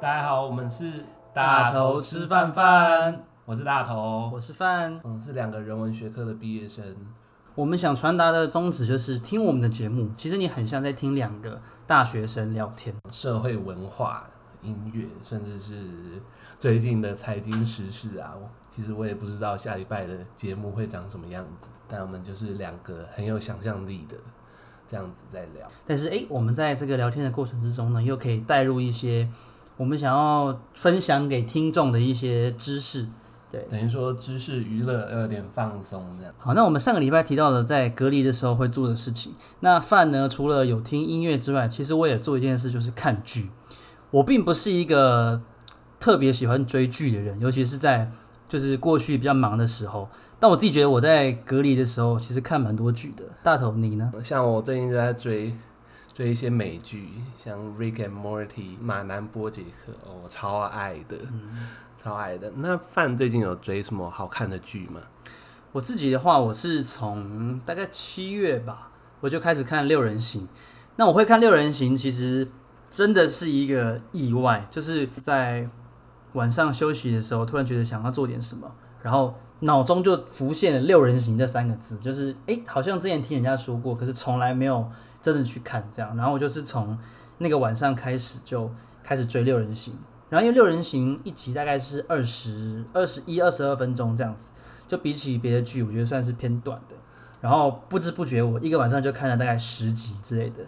大家好，我们是大头吃饭饭，我是大头，我是饭，嗯，是两个人文学科的毕业生。我们想传达的宗旨就是听我们的节目，其实你很像在听两个大学生聊天，社会文化、音乐，甚至是最近的财经时事啊。其实我也不知道下礼拜的节目会长什么样子，但我们就是两个很有想象力的。这样子在聊，但是诶，我们在这个聊天的过程之中呢，又可以带入一些我们想要分享给听众的一些知识，对，等于说知识娱乐有点放松这样。好，那我们上个礼拜提到了在隔离的时候会做的事情，那饭呢，除了有听音乐之外，其实我也做一件事，就是看剧。我并不是一个特别喜欢追剧的人，尤其是在就是过去比较忙的时候。但我自己觉得我在隔离的时候，其实看蛮多剧的。大头，你呢？像我最近就在追追一些美剧，像《Rick and Morty》马南波杰克，哦，我超爱的，嗯、超爱的。那范最近有追什么好看的剧吗？我自己的话，我是从大概七月吧，我就开始看《六人行》。那我会看《六人行》，其实真的是一个意外，就是在晚上休息的时候，突然觉得想要做点什么，然后。脑中就浮现了“六人行”这三个字，就是哎、欸，好像之前听人家说过，可是从来没有真的去看这样。然后我就是从那个晚上开始就开始追《六人行》，然后因为《六人行》一集大概是二十二十一、二十二分钟这样子，就比起别的剧，我觉得算是偏短的。然后不知不觉，我一个晚上就看了大概十集之类的，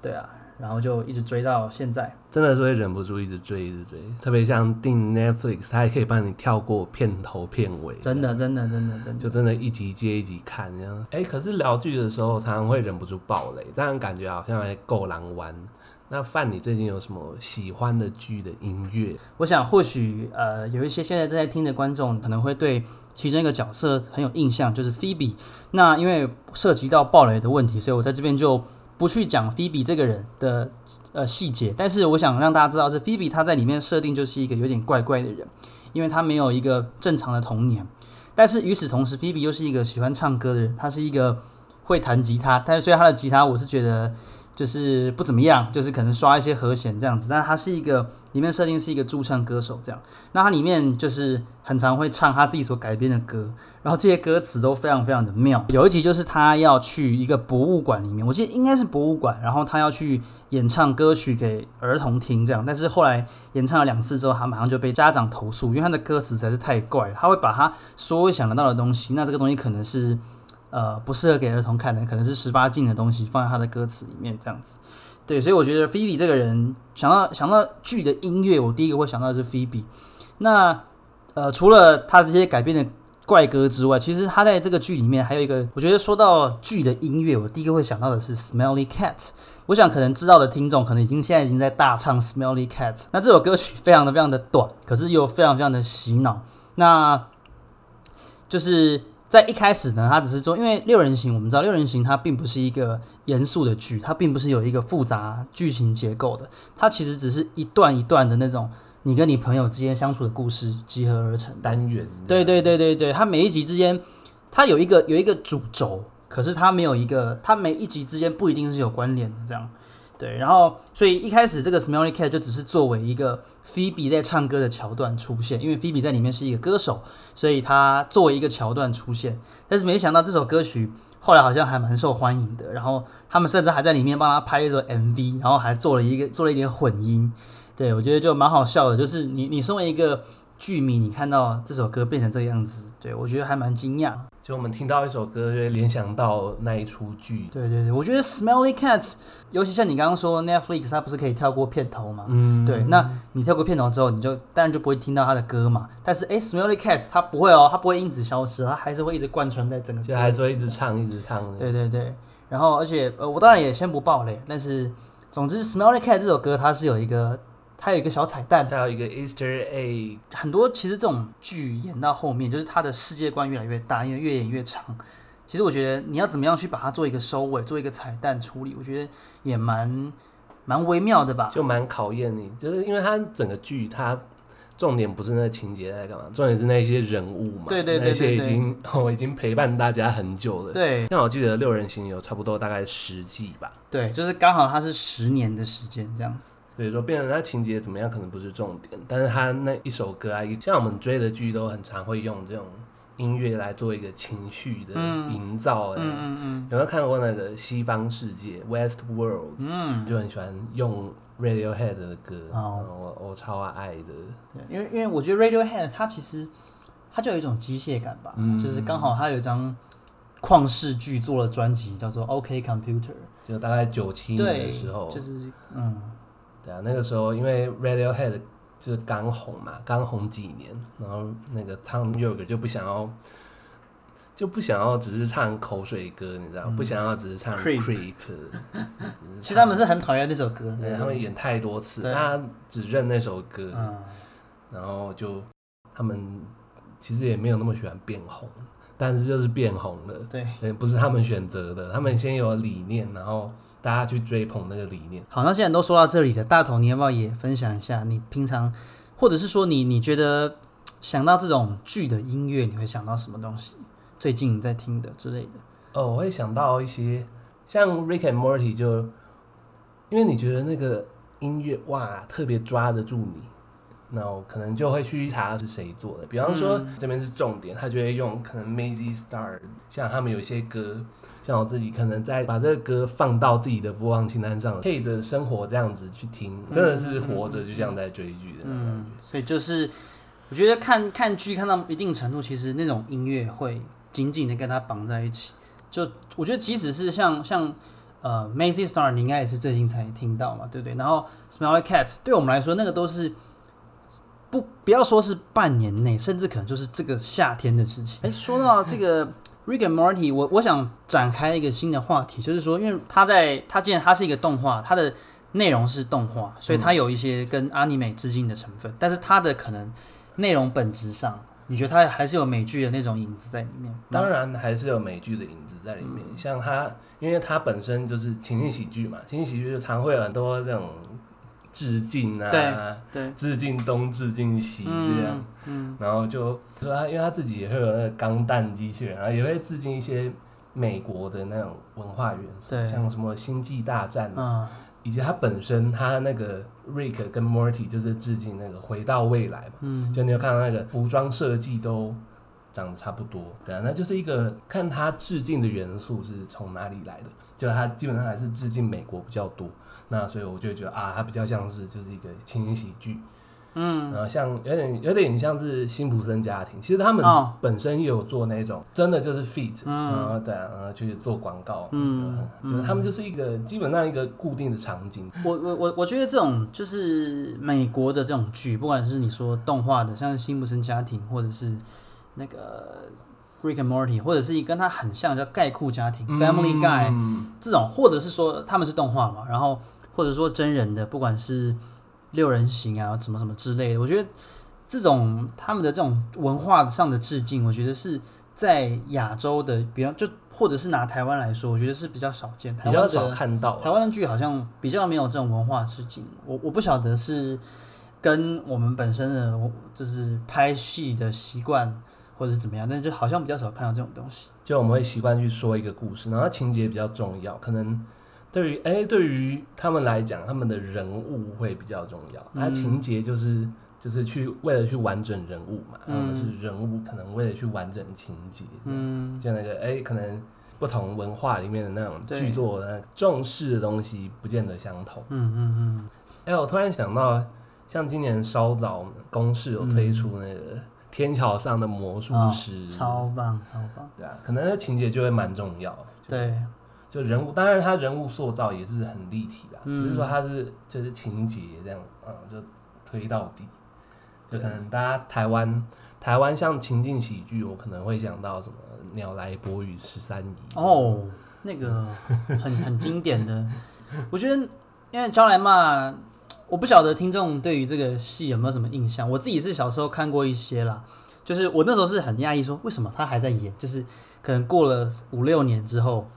对啊。然后就一直追到现在，真的是会忍不住一直追，一直追。特别像订 Netflix，它还可以帮你跳过片头片尾，真的，真的，真的，真的，就真的一集接一集看这样。哎，可是聊剧的时候，常常会忍不住爆雷，这样感觉好像还够狼玩。那范，你最近有什么喜欢的剧的音乐？我想或许呃，有一些现在正在听的观众可能会对其中一个角色很有印象，就是 Phoebe。那因为涉及到暴雷的问题，所以我在这边就。不去讲菲比这个人的呃细节，但是我想让大家知道是菲比他在里面设定就是一个有点怪怪的人，因为他没有一个正常的童年。但是与此同时，菲比又是一个喜欢唱歌的人，他是一个会弹吉他，但是所以他的吉他我是觉得就是不怎么样，就是可能刷一些和弦这样子。但他是一个里面设定是一个驻唱歌手这样，那他里面就是很常会唱他自己所改编的歌。然后这些歌词都非常非常的妙。有一集就是他要去一个博物馆里面，我记得应该是博物馆，然后他要去演唱歌曲给儿童听，这样。但是后来演唱了两次之后，他马上就被家长投诉，因为他的歌词实在是太怪了，他会把他所有想得到的东西，那这个东西可能是呃不适合给儿童看的，可能是十八禁的东西放在他的歌词里面，这样子。对，所以我觉得菲比这个人想到想到剧的音乐，我第一个会想到的是菲比。那呃，除了他这些改编的。怪歌之外，其实他在这个剧里面还有一个，我觉得说到剧的音乐，我第一个会想到的是《Smelly Cat》。我想可能知道的听众，可能已经现在已经在大唱《Smelly Cat》。那这首歌曲非常的非常的短，可是又非常非常的洗脑。那就是在一开始呢，他只是说，因为六人行，我们知道六人行它并不是一个严肃的剧，它并不是有一个复杂剧情结构的，它其实只是一段一段的那种。你跟你朋友之间相处的故事集合而成单元，对对对对对，它每一集之间，它有一个有一个主轴，可是它没有一个，它每一集之间不一定是有关联的这样，对，然后所以一开始这个 Smelly Cat 就只是作为一个 Phoebe 在唱歌的桥段出现，因为 Phoebe 在里面是一个歌手，所以他作为一个桥段出现，但是没想到这首歌曲后来好像还蛮受欢迎的，然后他们甚至还在里面帮他拍一首 MV，然后还做了一个做了一点混音。对，我觉得就蛮好笑的，就是你你身为一个剧迷，你看到这首歌变成这个样子，对，我觉得还蛮惊讶。就我们听到一首歌，就会联想到那一出剧。对对对，我觉得 Smelly Cat，尤其像你刚刚说 Netflix，它不是可以跳过片头嘛？嗯。对，那你跳过片头之后，你就当然就不会听到它的歌嘛。但是哎，Smelly Cat 它不会哦，它不会因此消失，它还是会一直贯穿在整个。就还是会一直唱，一直唱。对对对，然后而且呃，我当然也先不爆雷，但是总之 Smelly Cat 这首歌它是有一个。它有一个小彩蛋，它有一个 Easter egg。很多其实这种剧演到后面，就是它的世界观越来越大，因为越演越长。其实我觉得你要怎么样去把它做一个收尾，做一个彩蛋处理，我觉得也蛮蛮微妙的吧。就蛮考验你，就是因为它整个剧它重点不是那个情节在干嘛，重点是那些人物嘛。对对对，对，那些已经我、哦、已经陪伴大家很久了。对，像我记得六人行有差不多大概十季吧。对，就是刚好它是十年的时间这样子。所以说变成他情节怎么样可能不是重点，但是他那一首歌啊，像我们追的剧都很常会用这种音乐来做一个情绪的营造。嗯嗯嗯，有没有看过那个西方世界 West World？嗯，就很喜欢用 Radiohead 的歌，哦、我我超爱的。对，因为因为我觉得 Radiohead 它其实它就有一种机械感吧，嗯、就是刚好它有一张旷世巨作的专辑叫做 OK Computer，就大概九七年的时候，就是嗯。对啊，那个时候因为 Radiohead 就是刚红嘛，刚红几年，然后那个 Thom Yorke 就不想要，就不想要只是唱口水歌，你知道，嗯、不想要只是唱 Creep。其实他们是很讨厌那首歌，对，他们演太多次，他只认那首歌，嗯、然后就他们其实也没有那么喜欢变红，但是就是变红了，对，不是他们选择的，他们先有理念，然后。大家去追捧那个理念。好，那既然都说到这里了，大头，你要不要也分享一下你平常，或者是说你你觉得想到这种剧的音乐，你会想到什么东西？最近你在听的之类的？哦，我会想到一些像 Rick and Morty，就因为你觉得那个音乐哇特别抓得住你，那我可能就会去查是谁做的。比方说、嗯、这边是重点，他就会用可能 Mazzy Star，像他们有一些歌。像我自己可能在把这个歌放到自己的播放清单上，配着生活这样子去听，真的是活着就像在追剧的。嗯，所以就是我觉得看看剧看到一定程度，其实那种音乐会紧紧的跟它绑在一起。就我觉得即使是像像呃 Mazzy Star，你应该也是最近才听到嘛，对不对？然后 Smelly Cat，对我们来说那个都是不不要说是半年内，甚至可能就是这个夏天的事情。哎，说到这个。Rick and Morty，我我想展开一个新的话题，就是说，因为它在它既然它是一个动画，它的内容是动画，所以它有一些跟 anime 致敬的成分，嗯、但是它的可能内容本质上，你觉得它还是有美剧的那种影子在里面？当然还是有美剧的影子在里面，嗯、像它，因为它本身就是情景喜剧嘛，情景喜剧就常会有很多这种。致敬啊，对，对，致敬东，致敬西这样，嗯嗯、然后就说他，因为他自己也会有那个钢弹机器人，然后也会致敬一些美国的那种文化元素，对。像什么星际大战，嗯、以及他本身他那个 Rick 跟 Morty 就是致敬那个回到未来嘛，嗯、就你有看到那个服装设计都长得差不多，对啊，那就是一个看他致敬的元素是从哪里来的，就他基本上还是致敬美国比较多。那所以我就觉得啊，它比较像是就是一个情景喜剧，嗯，然后像有点有点像是辛普森家庭，其实他们本身也有做那种真的就是 feat，嗯，然后对啊，然后去做广告，嗯，就是他们就是一个基本上一个固定的场景。我我我我觉得这种就是美国的这种剧，不管是你说动画的，像辛普森家庭，或者是那个 Rick and Morty，或者是一跟他很像叫盖库家庭 Family Guy 这种，或者是说他们是动画嘛，然后。或者说真人的，不管是六人行啊，什么什么之类的，我觉得这种他们的这种文化上的致敬，我觉得是在亚洲的，比方就或者是拿台湾来说，我觉得是比较少见，比较少看到。台湾的剧好像比较没有这种文化致敬，我我不晓得是跟我们本身的就是拍戏的习惯，或者是怎么样，但是就好像比较少看到这种东西。就我们会习惯去说一个故事，然后情节比较重要，可能。对于哎，对于他们来讲，他们的人物会比较重要。那、嗯、情节就是就是去为了去完整人物嘛，他们、嗯、是人物，可能为了去完整情节。嗯，就那个哎，可能不同文化里面的那种剧作的重视的东西不见得相同。嗯嗯嗯。哎、我突然想到，像今年稍早公式有推出那个《天桥上的魔术师》，哦，超棒超棒。对啊，可能那情节就会蛮重要。对。就人物，当然他人物塑造也是很立体的，嗯、只是说他是就是情节这样，嗯，就推到底。就可能大家台湾台湾像情境喜剧，我可能会想到什么《鸟来伯与十三姨》哦，那个很很经典的。我觉得因为招来嘛，我不晓得听众对于这个戏有没有什么印象。我自己是小时候看过一些啦，就是我那时候是很讶异，说为什么他还在演？就是可能过了五六年之后。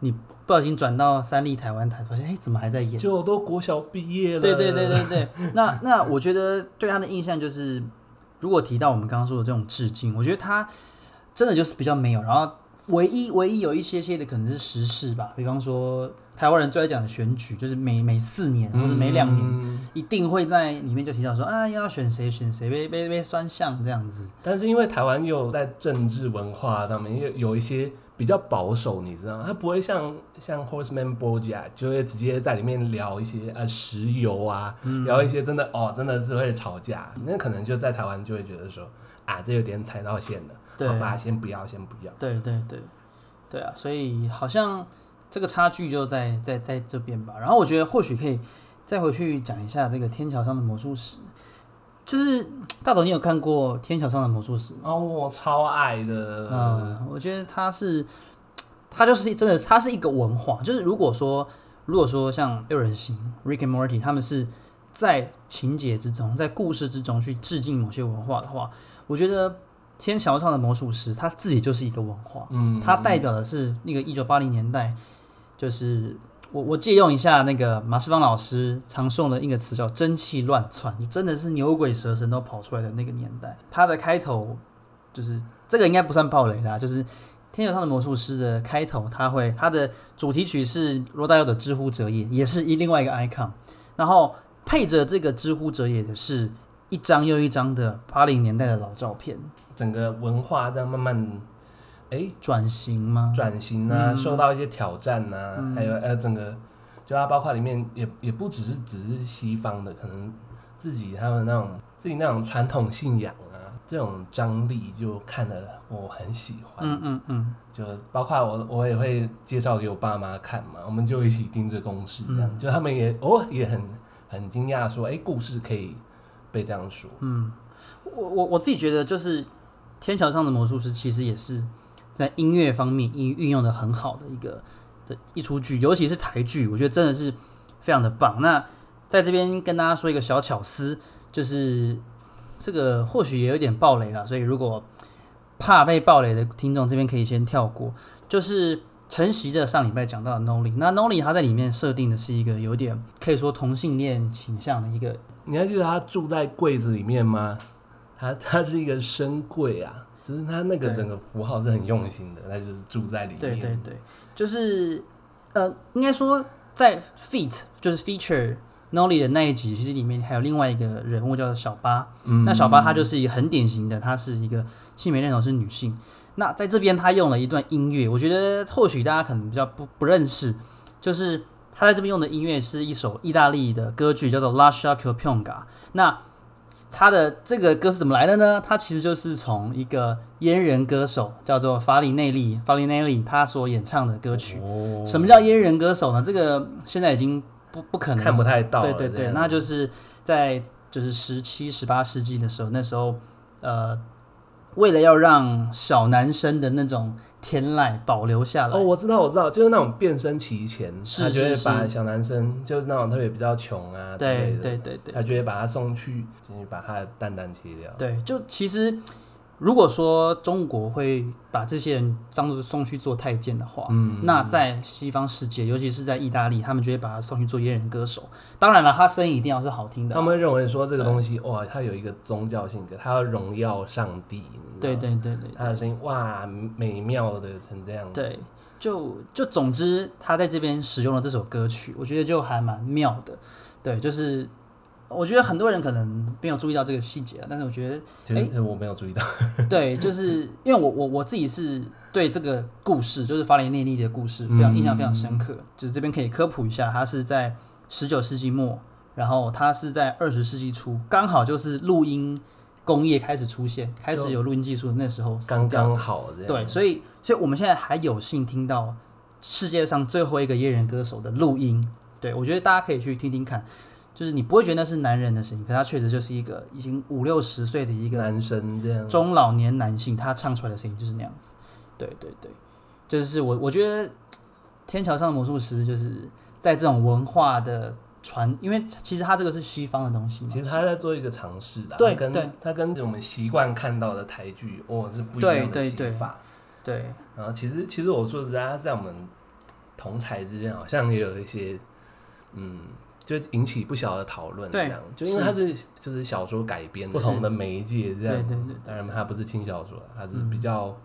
你不小心转到三立台湾台，发现哎，怎么还在演？就都国小毕业了。对对对对对。那那我觉得对他的印象就是，如果提到我们刚刚说的这种致敬，我觉得他真的就是比较没有。然后唯一唯一有一些些的可能是时事吧，比方说台湾人最爱讲的选举，就是每每四年或者每两年，嗯、一定会在里面就提到说啊，要选谁选谁，被被被酸项这样子。但是因为台湾又在政治文化上面又有一些比较保守，你知道吗？他不会像像 Horseman Bojack 就会直接在里面聊一些呃石油啊，嗯、聊一些真的哦，真的是会吵架。那可能就在台湾就会觉得说啊，这有点踩到线了，对好吧，先不要，先不要。对对对，对啊，所以好像。这个差距就在在在这边吧，然后我觉得或许可以再回去讲一下这个天桥上的魔术师，就是大董，你有看过天桥上的魔术师吗？哦，我超爱的，嗯，我觉得他是，他就是真的，他是一个文化，就是如果说如果说像六人行 Rick and Morty 他们是在情节之中，在故事之中去致敬某些文化的话，我觉得。天桥上的魔术师，他自己就是一个文化，嗯，他代表的是那个一九八零年代，就是我我借用一下那个马世芳老师常送的一个词叫“蒸汽乱窜”，你真的是牛鬼蛇神都跑出来的那个年代。它的开头就是这个应该不算暴雷啦，就是天桥上的魔术师的开头，他会他的主题曲是罗大佑的《之乎者也》，也是一另外一个 icon，然后配着这个《之乎者也》的是一张又一张的八零年代的老照片。整个文化在慢慢，哎，转型吗？转型啊，嗯、受到一些挑战啊，嗯、还有呃，整个就它包括里面也也不只是只是西方的，可能自己他们那种自己那种传统信仰啊，这种张力就看得我很喜欢。嗯嗯嗯，就包括我我也会介绍给我爸妈看嘛，我们就一起盯着公式这样，嗯、就他们也哦也很很惊讶说，哎，故事可以被这样说。嗯，我我我自己觉得就是。天桥上的魔术师其实也是在音乐方面运运用的很好的一个的一出剧，尤其是台剧，我觉得真的是非常的棒。那在这边跟大家说一个小巧思，就是这个或许也有点爆雷了，所以如果怕被爆雷的听众，这边可以先跳过。就是承袭着上礼拜讲到的 Nolly，那 Nolly 他在里面设定的是一个有点可以说同性恋倾向的一个，你还记得他住在柜子里面吗？他他是一个深柜啊，就是他那个整个符号是很用心的，他就是住在里面。对对对，就是呃，应该说在 feat 就是 feature Nolly 的那一集，其实里面还有另外一个人物叫做小八。嗯，那小八他就是一个很典型的，他是一个性别认同是女性。那在这边他用了一段音乐，我觉得或许大家可能比较不不认识，就是他在这边用的音乐是一首意大利的歌剧，叫做 Lascia quel pianga。那他的这个歌是怎么来的呢？他其实就是从一个阉人歌手叫做法里内利，法里内利他所演唱的歌曲。哦、什么叫阉人歌手呢？这个现在已经不不可能看不太到。对对对，那就是在就是十七、十八世纪的时候，那时候呃，为了要让小男生的那种。天籁保留下来哦，我知道，我知道，就是那种变声期前，是是是，他就会把小男生，就是那种特别比较穷啊，对对对对，他就会把他送去，进去把他的蛋蛋切掉。对，就其实。如果说中国会把这些人当作送去做太监的话，嗯，那在西方世界，尤其是在意大利，他们就会把他送去做阉人歌手。当然了，他声音一定要是好听的。他们会认为说这个东西，哇，他有一个宗教性格，他要荣耀上帝。对对对对，他的声音哇，美妙的成这样子。对，就就总之，他在这边使用了这首歌曲，我觉得就还蛮妙的。对，就是。我觉得很多人可能没有注意到这个细节，但是我觉得，哎，我没有注意到。对，就是因为我我我自己是对这个故事，就是法雷内利的故事，非常印象非常深刻。嗯、就是这边可以科普一下，它是在十九世纪末，然后它是在二十世纪初，刚好就是录音工业开始出现，开始有录音技术的那时候，刚刚好这样。对，所以所以我们现在还有幸听到世界上最后一个夜人歌手的录音。对，我觉得大家可以去听听看。就是你不会觉得那是男人的声音，可他确实就是一个已经五六十岁的一个男生这样，中老年男性，他唱出来的声音就是那样子。对对对，就是我我觉得天桥上的魔术师就是在这种文化的传，因为其实他这个是西方的东西嘛，其实他在做一个尝试的，对，跟对他跟我们习惯看到的台剧哦是不一样的写法。对，对，对，然后其实其实我说实在，他在我们同才之间好像也有一些嗯。就引起不小的讨论，这样，就因为它是就是小说改编，不同的媒介这样，对对对。当然它不是轻小说，它是比较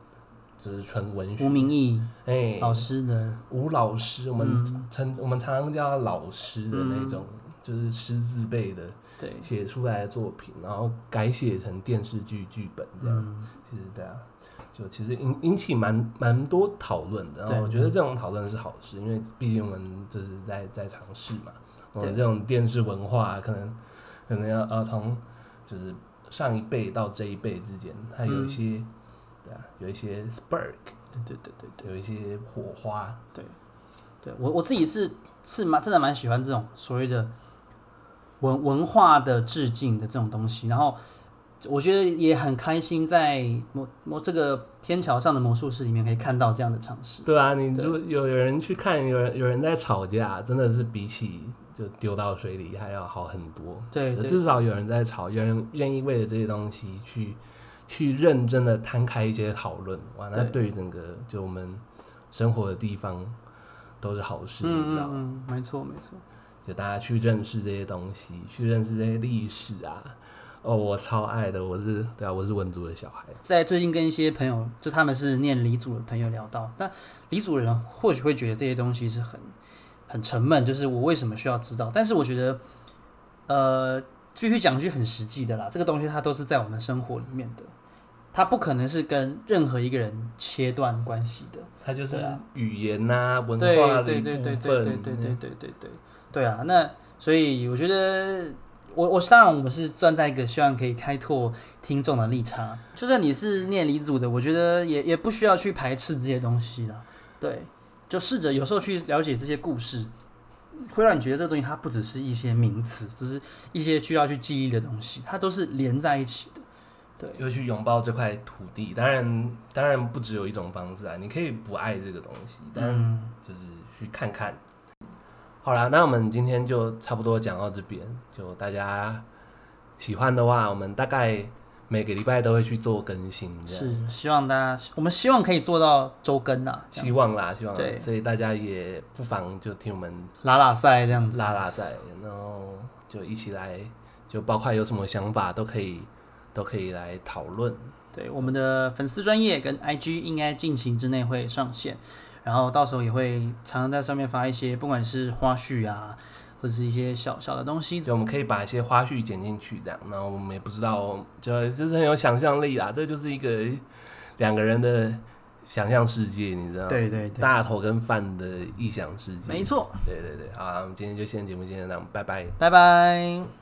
就是纯文学。吴明义，哎、欸，老师的吴老师，我们称、嗯、我们常常叫他老师的那种，嗯、就是师字辈的，对，写出来的作品，然后改写成电视剧剧本这样。嗯、其实对啊，就其实引引起蛮蛮多讨论的。然后我觉得这种讨论是好事，因为毕竟我们就是在在尝试嘛。我们这种电视文化可能可能要呃从就是上一辈到这一辈之间，它有一些、嗯、对啊，有一些 spark，对对对对对，有一些火花，对对，我我自己是是蛮真的蛮喜欢这种所谓的文文化的致敬的这种东西，然后我觉得也很开心在魔魔这个天桥上的魔术师里面可以看到这样的尝试。对啊，你如果有有人去看，有人有人在吵架，真的是比起。就丢到水里还要好很多，对，对，至少有人在吵，有人愿意为了这些东西去去认真的摊开一些讨论，哇，那对于整个就我们生活的地方都是好事，你知道吗？嗯，没错没错，就大家去认识这些东西，去认识这些历史啊，哦，我超爱的，我是对啊，我是文族的小孩，在最近跟一些朋友，就他们是念黎族的朋友聊到，但黎族人或许会觉得这些东西是很。很沉闷，就是我为什么需要知道？但是我觉得，呃，必须讲一句很实际的啦，这个东西它都是在我们生活里面的，它不可能是跟任何一个人切断关系的。它就是语言呐、啊，文化的一部分。对对对对对对对对对对对对啊！那所以我觉得，我我当然我们是站在一个希望可以开拓听众的立场，就算你是念理组的，我觉得也也不需要去排斥这些东西啦。对。就试着有时候去了解这些故事，会让你觉得这个东西它不只是一些名词，只是一些需要去记忆的东西，它都是连在一起的。对，就去拥抱这块土地。当然，当然不只有一种方式啊，你可以不爱这个东西，但就是去看看。嗯、好啦，那我们今天就差不多讲到这边。就大家喜欢的话，我们大概。每个礼拜都会去做更新，是希望大家，我们希望可以做到周更呐，希望啦，希望啦，对，所以大家也不妨就听我们拉拉赛这样子，拉拉赛，然后就一起来，就包括有什么想法都可以，都可以来讨论。对，我们的粉丝专业跟 IG 应该近期之内会上线，然后到时候也会常常在上面发一些，不管是花絮啊。或者是一些小小的东西，就我们可以把一些花絮剪进去，这样，然后我们也不知道，就就是很有想象力啦，这就是一个两个人的想象世界，你知道吗？对对对，大头跟饭的异想世界，没错，对对对，好，我们今天就先节目先这样，拜拜，拜拜。